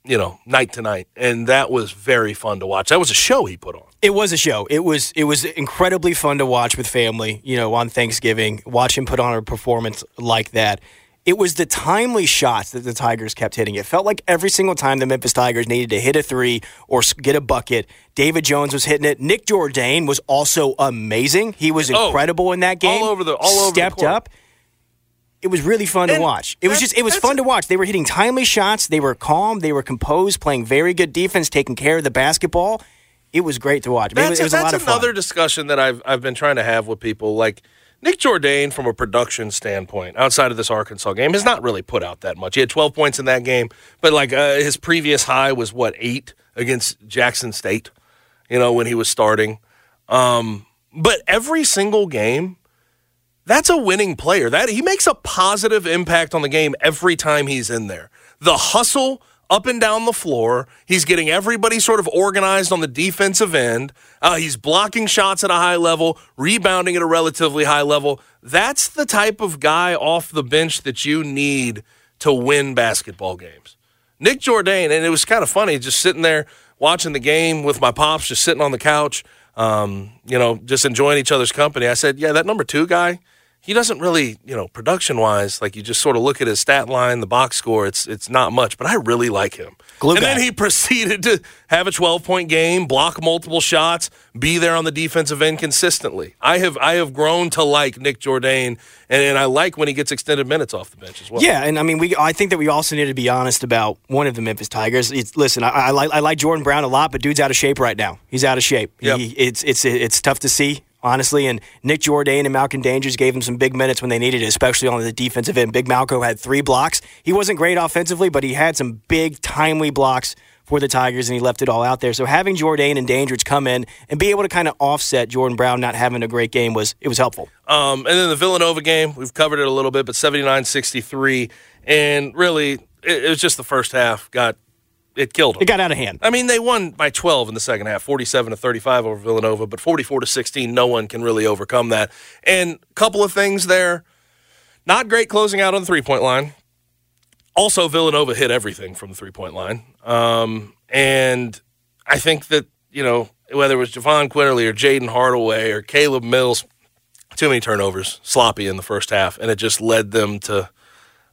you know, night to night. And that was very fun to watch. That was a show he put on. It was a show. It was it was incredibly fun to watch with family. You know, on Thanksgiving, watch him put on a performance like that. It was the timely shots that the Tigers kept hitting. It felt like every single time the Memphis Tigers needed to hit a three or get a bucket, David Jones was hitting it. Nick Jourdain was also amazing. He was Oh, incredible in that game. all over the- all over the stepped up. It was really fun to watch. It was just it was fun to watch. They were hitting timely shots. They were calm. They were composed, playing very good defense, taking care of the basketball. It was great to watch. I mean, it was, That's, it was a that's lot of fun. another discussion that I've I've been trying to have with people. Like Nick Jourdain, from a production standpoint, outside of this Arkansas game, has not really put out that much. He had 12 points in that game, but like uh, his previous high was what eight against Jackson State. You know when he was starting. Um, but every single game, that's a winning player. That he makes a positive impact on the game every time he's in there. The hustle up and down the floor. He's getting everybody sort of organized on the defensive end. Uh, he's blocking shots at a high level, rebounding at a relatively high level. That's the type of guy off the bench that you need to win basketball games. Nick Jourdain, and it was kind of funny just sitting there watching the game with my pops, just sitting on the couch, um, you know, just enjoying each other's company. I said, Yeah, that number two guy, he doesn't really, you know, production wise, like you just sort of look at his stat line, the box score, it's it's not much, but I really like him. Glue and guy. then he proceeded to have a 12 point game, block multiple shots, be there on the defensive end consistently. I have I have grown to like Nick Jourdain, and, and I like when he gets extended minutes off the bench as well. Yeah, and I mean, we. I think that we also need to be honest about one of the Memphis Tigers. It's, listen, I, I like I like Jordan Brown a lot, but dude's out of shape right now. He's out of shape. Yep. He, it's it's it's tough to see. Honestly, and Nick Jourdain and Malcolm Dandridge gave him some big minutes when they needed it, especially on the defensive end. Big Malco had three blocks. He wasn't great offensively, but he had some big, timely blocks for the Tigers, and he left it all out there. So having Jourdain and Dandridge come in and be able to kind of offset Jordan Brown not having a great game was it was helpful. Um, and then the Villanova game, we've covered it a little bit, but 79 63. And really, it, it was just the first half got it killed them. It got out of hand. I mean, they won by 12 in the second half, 47 to 35 over Villanova, but 44 to 16, no one can really overcome that. And a couple of things there. Not great closing out on the three point line. Also, Villanova hit everything from the three point line. Um, and I think that, you know, whether it was Jahvon Quinerly or Jayden Hardaway or Caleb Mills, too many turnovers, sloppy in the first half, and it just led them to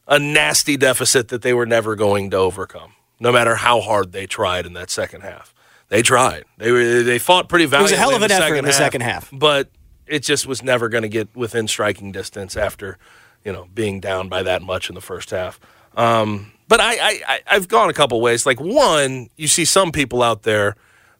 a nasty deficit that they were never going to overcome, no matter how hard they tried in that second half. They tried. They were they fought pretty valiantly. It was a hell of an effort in the second half. but it just was never going to get within striking distance after you know being down by that much in the first half. Um, but I, I, I I've gone a couple ways. Like one, you see some people out there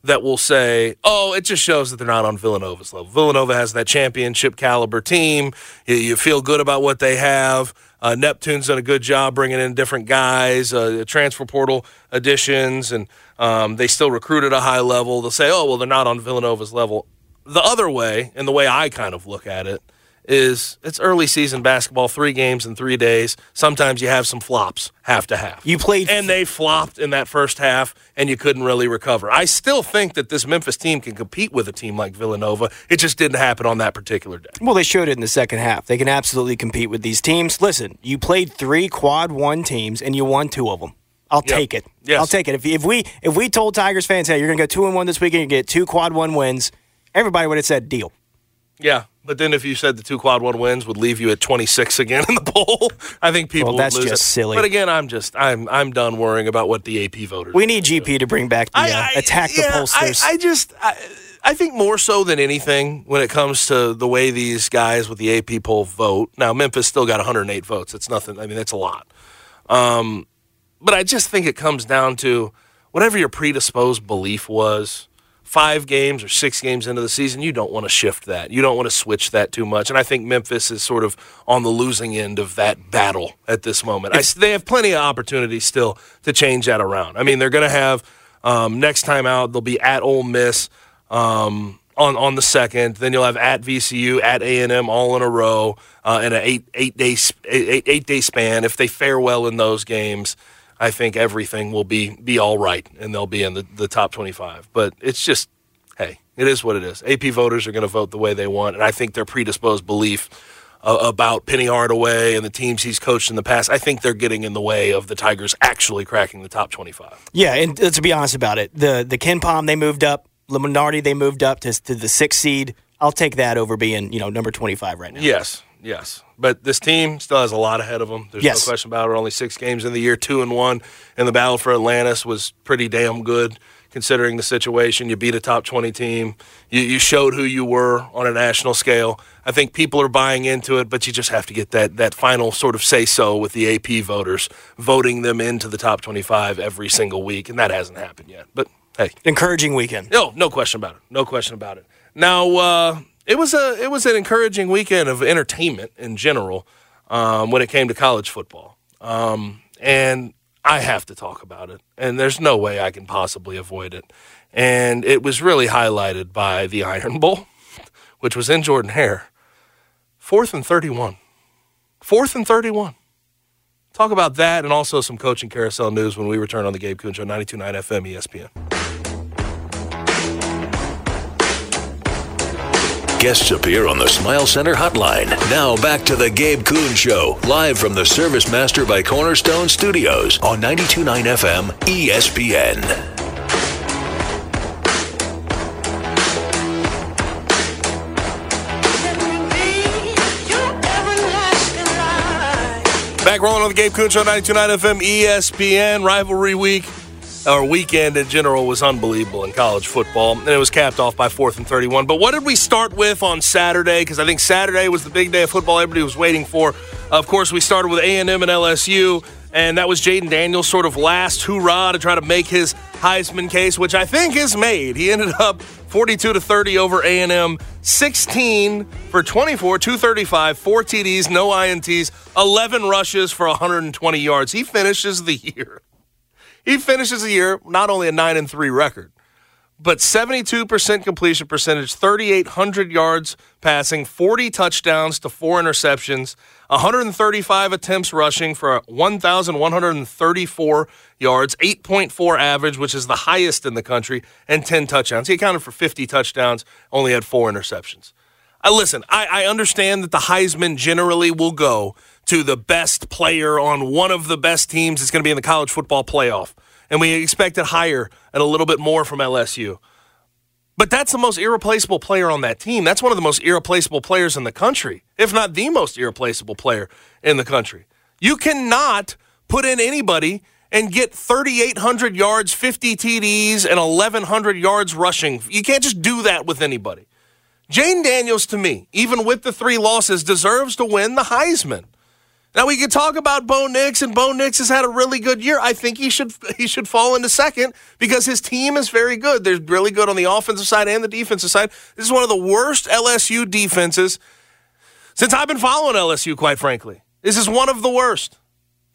that will say, "Oh, it just shows that they're not on Villanova's level." Villanova has that championship caliber team. You, you feel good about what they have. Uh, Neptune's done a good job bringing in different guys, uh, transfer portal additions, and um, they still recruit at a high level. They'll say, "Oh, well, they're not on Villanova's level." The other way, and the way I kind of look at it, is it's early season basketball, three games in three days. Sometimes you have some flops, half to half. You played and they flopped in that first half, and you couldn't really recover. I still think that this Memphis team can compete with a team like Villanova. It just didn't happen on that particular day. Well, they showed it in the second half. They can absolutely compete with these teams. Listen, you played three quad one teams and you won two of them. I'll Yep. take it. Yes. I'll take it. If, if we if we told Tigers fans, hey, you're going to go two and one this weekend, you get two quad one wins, everybody would have said deal. Yeah, but then if you said the two quad one wins would leave you at 26 again in the poll, I think people Well, that's just it. silly. But again, I'm just I'm I'm done worrying about what the AP voters. We need GP to bring back the uh, attack the yeah, pollsters. I, I just I, I think more so than anything when it comes to the way these guys with the AP poll vote. Now Memphis still got 108 votes. It's nothing. I mean, that's a lot. Um, but I just think it comes down to whatever your predisposed belief was. Five games or six games into the season, you don't want to shift that. You don't want to switch that too much. And I think Memphis is sort of on the losing end of that battle at this moment. I, they have plenty of opportunities still to change that around. I mean, they're going to have um, next time out, they'll be at Ole Miss um, on on the second. Then you'll have at VCU, at A and M, all in a row uh, in an eight eight day eight, eight day span. If they fare well in those games, I think everything will be be all right, and they'll be in the, the top twenty five. But it's just, hey, it is what it is. AP voters are going to vote the way they want, and I think their predisposed belief. Uh, about Penny Hardaway and the teams he's coached in the past, I think they're getting in the way of the Tigers actually cracking the top 25. yeah, and uh, to be honest about it, the the KenPom they moved up, Lunardi they moved up to, to the sixth seed. I'll take that over being you know number twenty five right now. Yes, yes. But this team still has a lot ahead of them. There's Yes. no question about it. Only six games in the year, two and one. And the battle for Atlantis was pretty damn good considering the situation. You beat a top 20 team. You, you showed who you were on a national scale. I think people are buying into it, but you just have to get that, that final sort of say so with the AP voters, voting them into the top 25 every single week. And that hasn't happened yet. But hey, Encouraging weekend. no, no question about it. No question about it. Now, uh, it was a it was an encouraging weekend of entertainment in general um, when it came to college football, um, and I have to talk about it. And there's no way I can possibly avoid it. And it was really highlighted by the [laughs] Iron Bowl, which was in Jordan Hare. Fourth and thirty-one. Fourth and thirty-one. Talk about that and also some coaching carousel news when we return on the Gabe Kuhn Show, 92.9 FM ESPN. Guests appear on the Smile Center hotline. Now back to the Gabe Kuhn Show, live from the Service Master by Cornerstone Studios on 92.9 FM ESPN. Back rolling on the Gabe Kuhn Show, 92.9 FM ESPN. Rivalry week, or weekend in general, was unbelievable in college football. And it was capped off by 4th and 31. But what did we start with on Saturday? Because I think Saturday was the big day of football everybody was waiting for. Of course, we started with A&M and LSU. And that was Jayden Daniels' sort of last hoorah to try to make his Heisman case, which I think is made. He ended up 42 to 30 over A&M, 16 for 24, 235, four TDs, no INTs, 11 rushes for 120 yards. He finishes the [laughs] year. He finishes the year not only a 9 and 3 record, but 72% completion percentage, 3,800 yards passing, 40 touchdowns to four interceptions, 135 attempts rushing for 1,134 yards, 8.4 average, which is the highest in the country, and 10 touchdowns. He accounted for 50 touchdowns, only had four interceptions. Uh, listen, I, I understand that the Heisman generally will go to the best player on one of the best teams that's going to be in the college football playoff. And we expect it higher and a little bit more from LSU. But that's the most irreplaceable player on that team. That's one of the most irreplaceable players in the country, if not the most irreplaceable player in the country. You cannot put in anybody and get 3,800 yards, 50 TDs, and 1,100 yards rushing. You can't just do that with anybody. Jayden Daniels, to me, even with the three losses, deserves to win the Heisman. Now we can talk about Bo Nix, and Bo Nix has had a really good year. I think he should he should fall into second because his team is very good. They're really good on the offensive side and the defensive side. This is one of the worst LSU defenses since I've been following LSU. Quite frankly, this is one of the worst.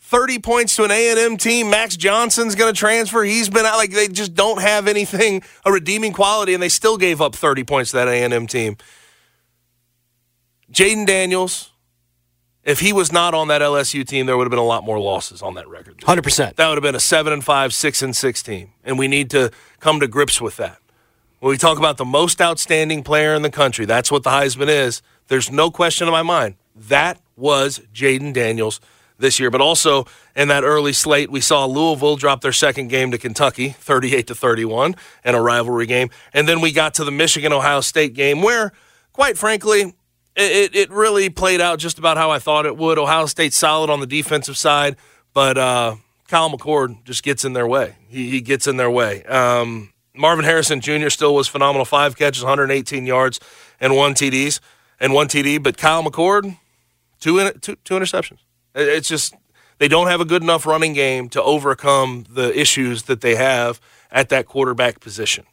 30 points to an A&M team. Max Johnson's going to transfer. He's been out like they just don't have anything a redeeming quality and they still gave up 30 points to that A&M team. Jayden Daniels, if he was not on that LSU team, there would have been a lot more losses on that record. 100%. That would have been a 7 and 5, 6 and 6 team. And we need to come to grips with that. When we talk about the most outstanding player in the country, that's what the Heisman is. There's no question in my mind. That was Jayden Daniels this year. But also in that early slate, we saw Louisville drop their second game to Kentucky, 38 to 31, in a rivalry game. And then we got to the Michigan Ohio State game where, quite frankly, it, it really played out just about how I thought it would. Ohio State solid on the defensive side, but uh, Kyle McCord just gets in their way. He, he gets in their way. Um, Marvin Harrison Jr. still was phenomenal. Five catches, 118 yards, and one TDs and one TD. But Kyle McCord, two in, two, two interceptions. It's just they don't have a good enough running game to overcome the issues that they have at that quarterback position.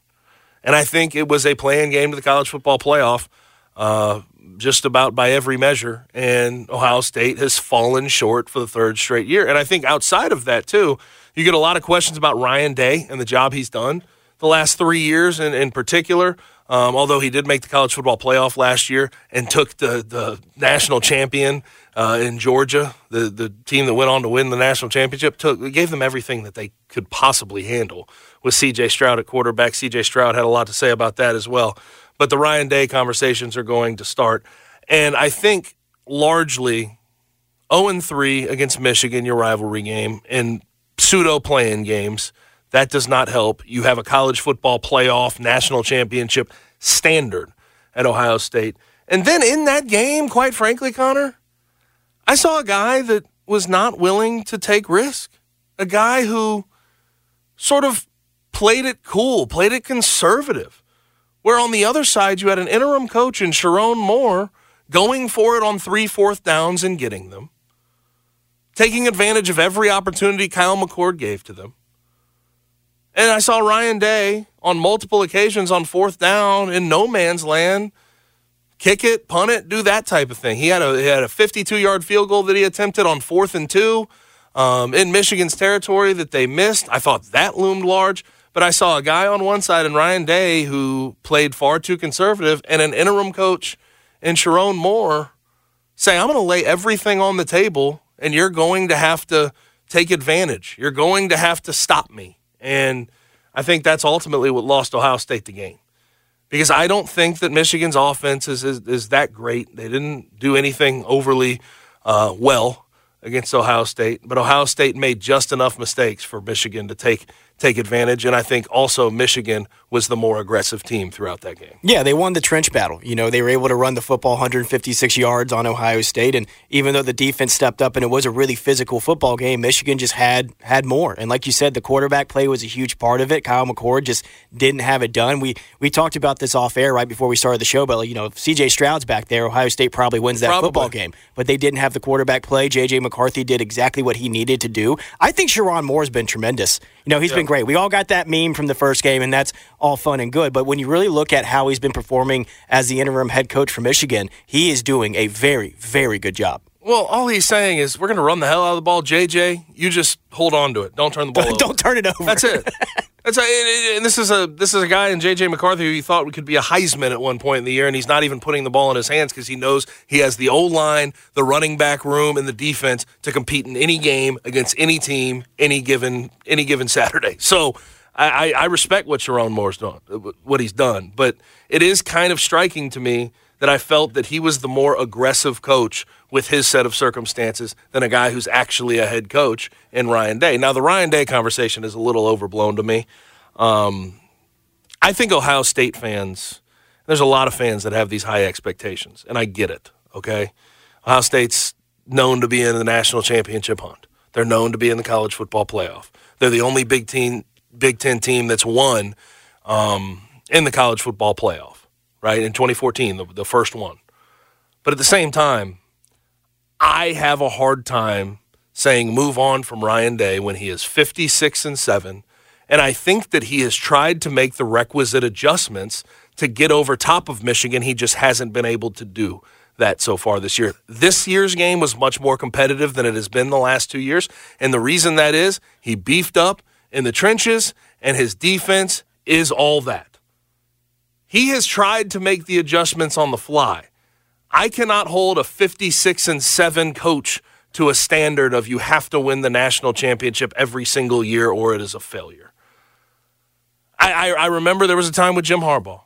And I think it was a playing game to the college football playoff. Uh, just about by every measure. And Ohio State has fallen short for the third straight year. And I think outside of that, too, you get a lot of questions about Ryan Day and the job he's done the last three years in, in particular. Um, although he did make the college football playoff last year and took the, the national champion uh, in Georgia, the, the team that went on to win the national championship, took gave them everything that they could possibly handle with C.J. Stroud at quarterback. C.J. Stroud had a lot to say about that as well. But the Ryan Day conversations are going to start. And I think largely 0 3 against Michigan, your rivalry game, and pseudo playing games. That does not help. You have a college football playoff national championship standard at Ohio State. And then in that game, quite frankly, Connor, I saw a guy that was not willing to take risk. A guy who sort of played it cool, played it conservative. Where on the other side, you had an interim coach in Sherrone Moore going for it on three fourth downs and getting them, taking advantage of every opportunity Kyle McCord gave to them. And I saw Ryan Day on multiple occasions on fourth down in no man's land kick it, punt it, do that type of thing. He had a he had a 52 yard field goal that he attempted on fourth and two um, in Michigan's territory that they missed. I thought that loomed large. But I saw a guy on one side and Ryan Day who played far too conservative, and an interim coach in Sherrone Moore say, I'm going to lay everything on the table, and you're going to have to take advantage. You're going to have to stop me. And I think that's ultimately what lost Ohio State the game. because I don't think that Michigan's offense is, is, is that great. They didn't do anything overly uh, well against Ohio State, but Ohio State made just enough mistakes for Michigan to take take advantage. And I think also Michigan was the more aggressive team throughout that game. Yeah, they won the trench battle. You know, they were able to run the football 156 yards on Ohio State, and even though the defense stepped up and it was a really physical football game, Michigan just had had more. And like you said, the quarterback play was a huge part of it. Kyle McCord just didn't have it done. We we talked about this off air right before we started the show, but you know, if CJ Stroud's back there, Ohio State probably wins that Probably. football game. But they didn't have the quarterback play. JJ McCarthy did exactly what he needed to do. I think Sherrone Moore's been tremendous. You know, he's Yeah. been great. We all got that meme from the first game, and that's all fun and good. But when you really look at how he's been performing as the interim head coach for Michigan, he is doing a very, very good job. Well, all he's saying is we're going to run the hell out of the ball, JJ. You just hold on to it. Don't turn the ball. [laughs] over. Don't turn it over. That's it. [laughs] A, and- this is a this is a guy in JJ McCarthy who thought we could be a Heisman at one point in the year, and he's not even putting the ball in his hands because he knows he has the old line, the running back room, and the defense to compete in any game against any team, any given any given Saturday. [laughs] So I, I, I respect what Sherrone Moore's done, what he's done, but it is kind of striking to me that I felt that he was the more aggressive coach with his set of circumstances than a guy who's actually a head coach in Ryan Day. Now, the Ryan Day conversation is a little overblown to me. Um, I think Ohio State fans, there's a lot of fans that have these high expectations, and I get it, okay? Ohio State's known to be in the national championship hunt. They're known to be in the college football playoff. They're the only Big Ten, Big Ten team that's won um, in the college football playoff, right? In 2014, the, the first one. But at the same time, I have a hard time saying move on from Ryan Day when he is 56 and 7. And I think that he has tried to make the requisite adjustments to get over top of Michigan. He just hasn't been able to do that so far this year. This year's game was much more competitive than it has been the last two years. And the reason that is he beefed up in the trenches, and his defense is all that. He has tried to make the adjustments on the fly. I cannot hold a 56 and 7 coach to a standard of you have to win the national championship every single year or it is a failure. I, I, I remember there was a time with Jim Harbaugh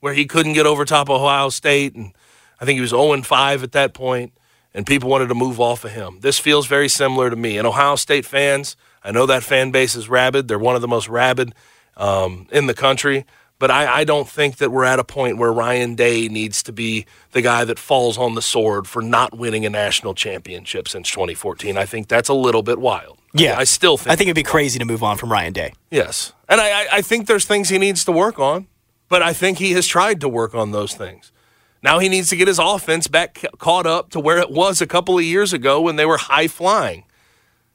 where he couldn't get over top of Ohio State, and I think he was 0 and 5 at that point, and people wanted to move off of him. This feels very similar to me. And Ohio State fans, I know that fan base is rabid. They're one of the most rabid um, in the country. But I, I don't think that we're at a point where Ryan Day needs to be the guy that falls on the sword for not winning a national championship since 2014. I think that's a little bit wild. Yeah, I, I still think I think it'd be crazy to move on from Ryan Day. Yes. And I, I- I think there's things he needs to work on, but I think he has tried to work on those things. Now he needs to get his offense back caught up to where it was a couple of years ago when they were high flying.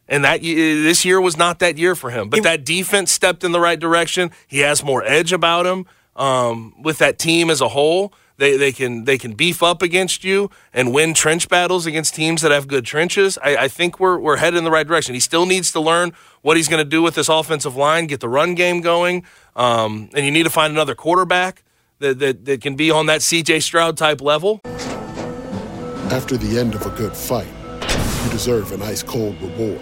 And that this year was not that year for him. But that defense stepped in the right direction. He has more edge about him um, with that team as a whole. They, they can they can beef up against you and win trench battles against teams that have good trenches. I, I think we're we're headed in the right direction. He still needs to learn what he's going to do with this offensive line, get the run game going, um, and you need to find another quarterback that, that that can be on that C.J. Stroud type level. After the end of a good fight, you deserve an ice cold reward.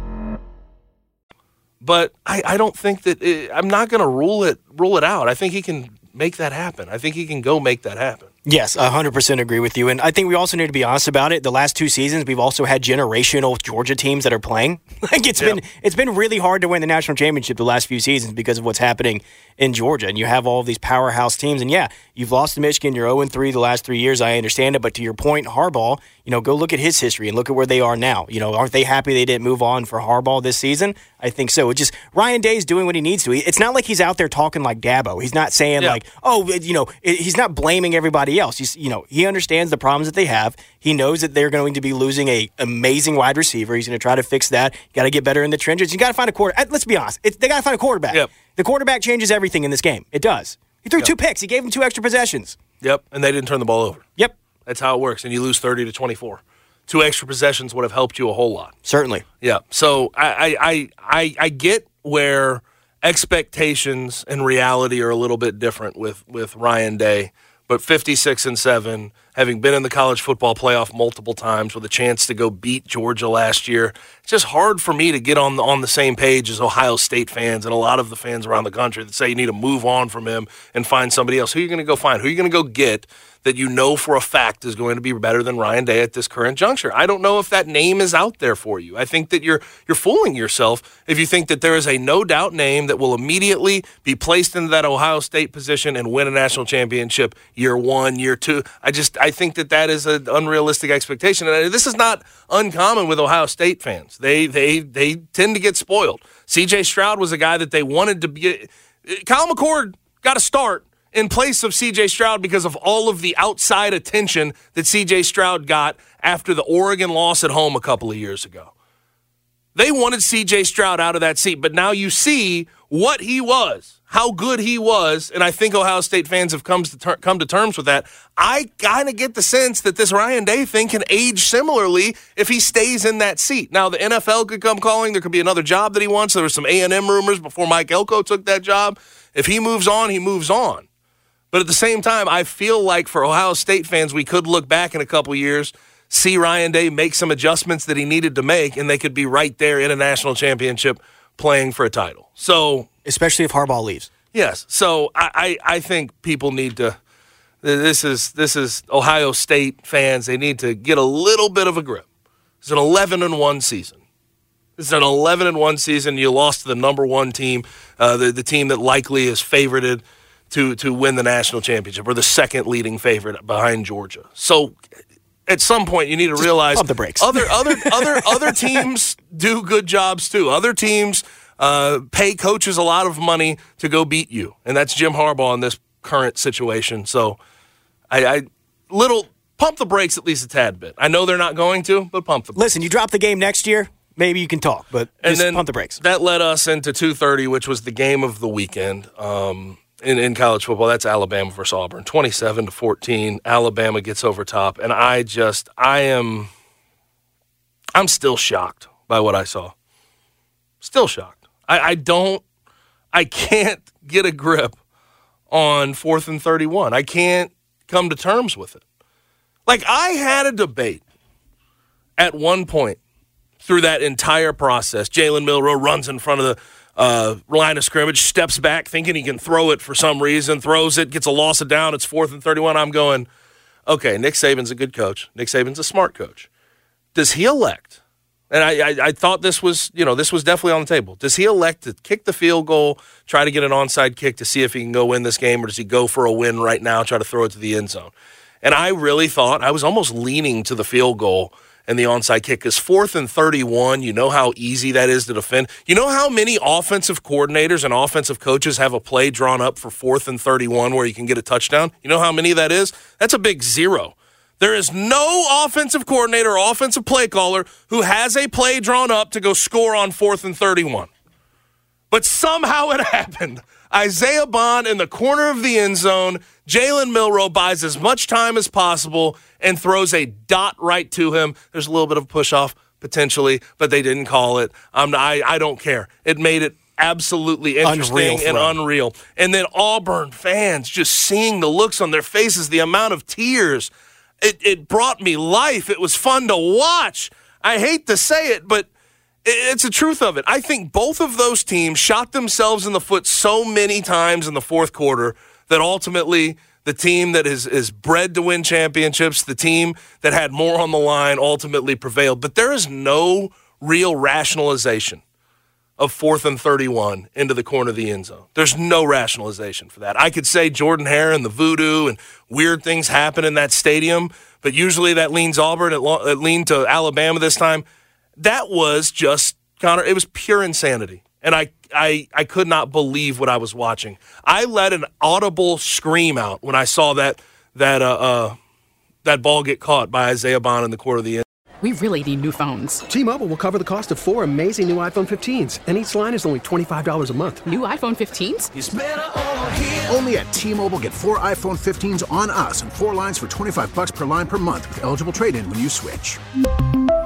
but I, I don't think that it, I'm not going to rule it rule it out. I think he can make that happen. I think he can go make that happen. Yes, 100% agree with you. And I think we also need to be honest about it. The last two seasons, we've also had generational Georgia teams that are playing. [laughs] Like it's been it's been really hard to win the national championship the last few seasons because of what's happening in Georgia. And you have all of these powerhouse teams. And yeah, You've lost to Michigan. You're 0 3 the last three years. I understand it. But to your point, Harbaugh, you know, go look at his history and look at where they are now. You know, aren't they happy they didn't move on for Harbaugh this season? I think so. It's just Ryan Day is doing what he needs to. It's not like he's out there talking like Dabo. He's not saying Yeah. like, oh, you know, he's not blaming everybody else. He's, you know, he understands the problems that they have. He knows that they're going to be losing a amazing wide receiver. He's going to try to fix that. Got to get better in the trenches. You got to find a quarter. uh, Let's be honest. It, they got to find a quarterback. Yep. The quarterback changes everything in this game. It does. He threw two picks. He gave him two extra possessions. Yep, and they didn't turn the ball over. Yep. That's how it works, and you lose 30 to 24. Two extra possessions would have helped you a whole lot. Certainly. Yeah. So I I I I, get where expectations and reality are a little bit different with with Ryan Day, but 56 and 7, having been in the college football playoff multiple times with a chance to go beat Georgia last year, it's just hard for me to get on the, on the same page as Ohio State fans and a lot of the fans around the country that say you need to move on from him and find somebody else. Who are you going to go find? Who are you going to go get that you know for a fact is going to be better than Ryan Day at this current juncture. I don't know if that name is out there for you. I think that you're you're fooling yourself if you think that there is a no doubt name that will immediately be placed into that Ohio State position and win a national championship year 1, year 2. I just I think that that is an unrealistic expectation and this is not uncommon with Ohio State fans. They they they tend to get spoiled. CJ Stroud was a guy that they wanted to be Kyle McCord got a start in place of CJ Stroud because of all of the outside attention that CJ Stroud got after the Oregon loss at home a couple of years ago. They wanted CJ Stroud out of that seat, but now you see what he was, how good he was, and I think Ohio State fans have come to, ter- come to terms with that. I kind of get the sense that this Ryan Day thing can age similarly if he stays in that seat. Now the NFL could come calling. There could be another job that he wants. There were some A&M rumors before Mike Elko took that job. If he moves on, he moves on. But at the same time, I feel like for Ohio State fans, we could look back in a couple years, see Ryan Day make some adjustments that he needed to make, and they could be right there in a national championship playing for a title. So, especially if Harbaugh leaves. Yes. So I, I, I think people need to. This is this is Ohio State fans. They need to get a little bit of a grip. It's an 11 and one season. It's an 11 and one season. You lost to the number one team, uh, the the team that likely is favorited to to win the national championship, or the second leading favorite behind Georgia. So at some point you need to realize pump the brakes. other other [laughs] other other teams do good jobs too. Other teams uh, pay coaches a lot of money to go beat you, and that's Jim Harbaugh in this current situation. So I, I little pump the brakes at least a tad bit. I know they're not going to, but pump the. Brakes. Listen, you drop the game next year, maybe you can talk, but and just then pump the brakes. That led us into 2:30, which was the game of the weekend um, in in college football. That's Alabama versus Auburn, 27 to 14. Alabama gets over top, and I just I am I'm still shocked by what I saw. Still shocked. I, I don't I can't get a grip on fourth and 31. I can't come to terms with it. Like I had a debate at one point through that entire process. Jalen Milroe runs in front of the uh, line of scrimmage, steps back, thinking he can throw it for some reason, throws it, gets a loss of down. It's fourth and 31. I'm going, okay, Nick Saban's a good coach. Nick Saban's a smart coach. Does he elect? And I, I, I thought this was, you know, this was definitely on the table. Does he elect to kick the field goal, try to get an onside kick to see if he can go win this game, or does he go for a win right now, try to throw it to the end zone? And I really thought I was almost leaning to the field goal and the onside kick is fourth and 31, you know how easy that is to defend. You know how many offensive coordinators and offensive coaches have a play drawn up for fourth and 31 where you can get a touchdown? You know how many that is? That's a big zero. There is no offensive coordinator or offensive play caller who has a play drawn up to go score on fourth and 31. But somehow it [laughs] happened. Isaiah Bond in the corner of the end zone. Jalen Milroe buys as much time as possible and throws a dot right to him. There's a little bit of push off potentially, but they didn't call it. I'm, I, I don't care. It made it absolutely interesting Unreal and unreal. And then Auburn fans just seeing the looks on their faces, the amount of tears. It, it brought me life. It was fun to watch. I hate to say it, but it's the truth of it. I think both of those teams shot themselves in the foot so many times in the fourth quarter that ultimately the team that is, is bred to win championships, the team that had more on the line, ultimately prevailed. But there is no real rationalization of fourth and 31 into the corner of the end zone. There's no rationalization for that. I could say Jordan Hare and the voodoo and weird things happen in that stadium, but usually that leans Auburn, it, it leaned to Alabama this time. That was just, Connor, it was pure insanity. And I, I, I could not believe what I was watching. I let an audible scream out when I saw that, that, uh, uh, that ball get caught by Isaiah Bond in the corner of the end. We really need new phones. T-Mobile will cover the cost of four amazing new iPhone 15s, and each line is only $25 a month. New iPhone 15s? Only at T-Mobile get four iPhone 15s on us and four lines for 25 bucks per line per month with eligible trade-in when you switch.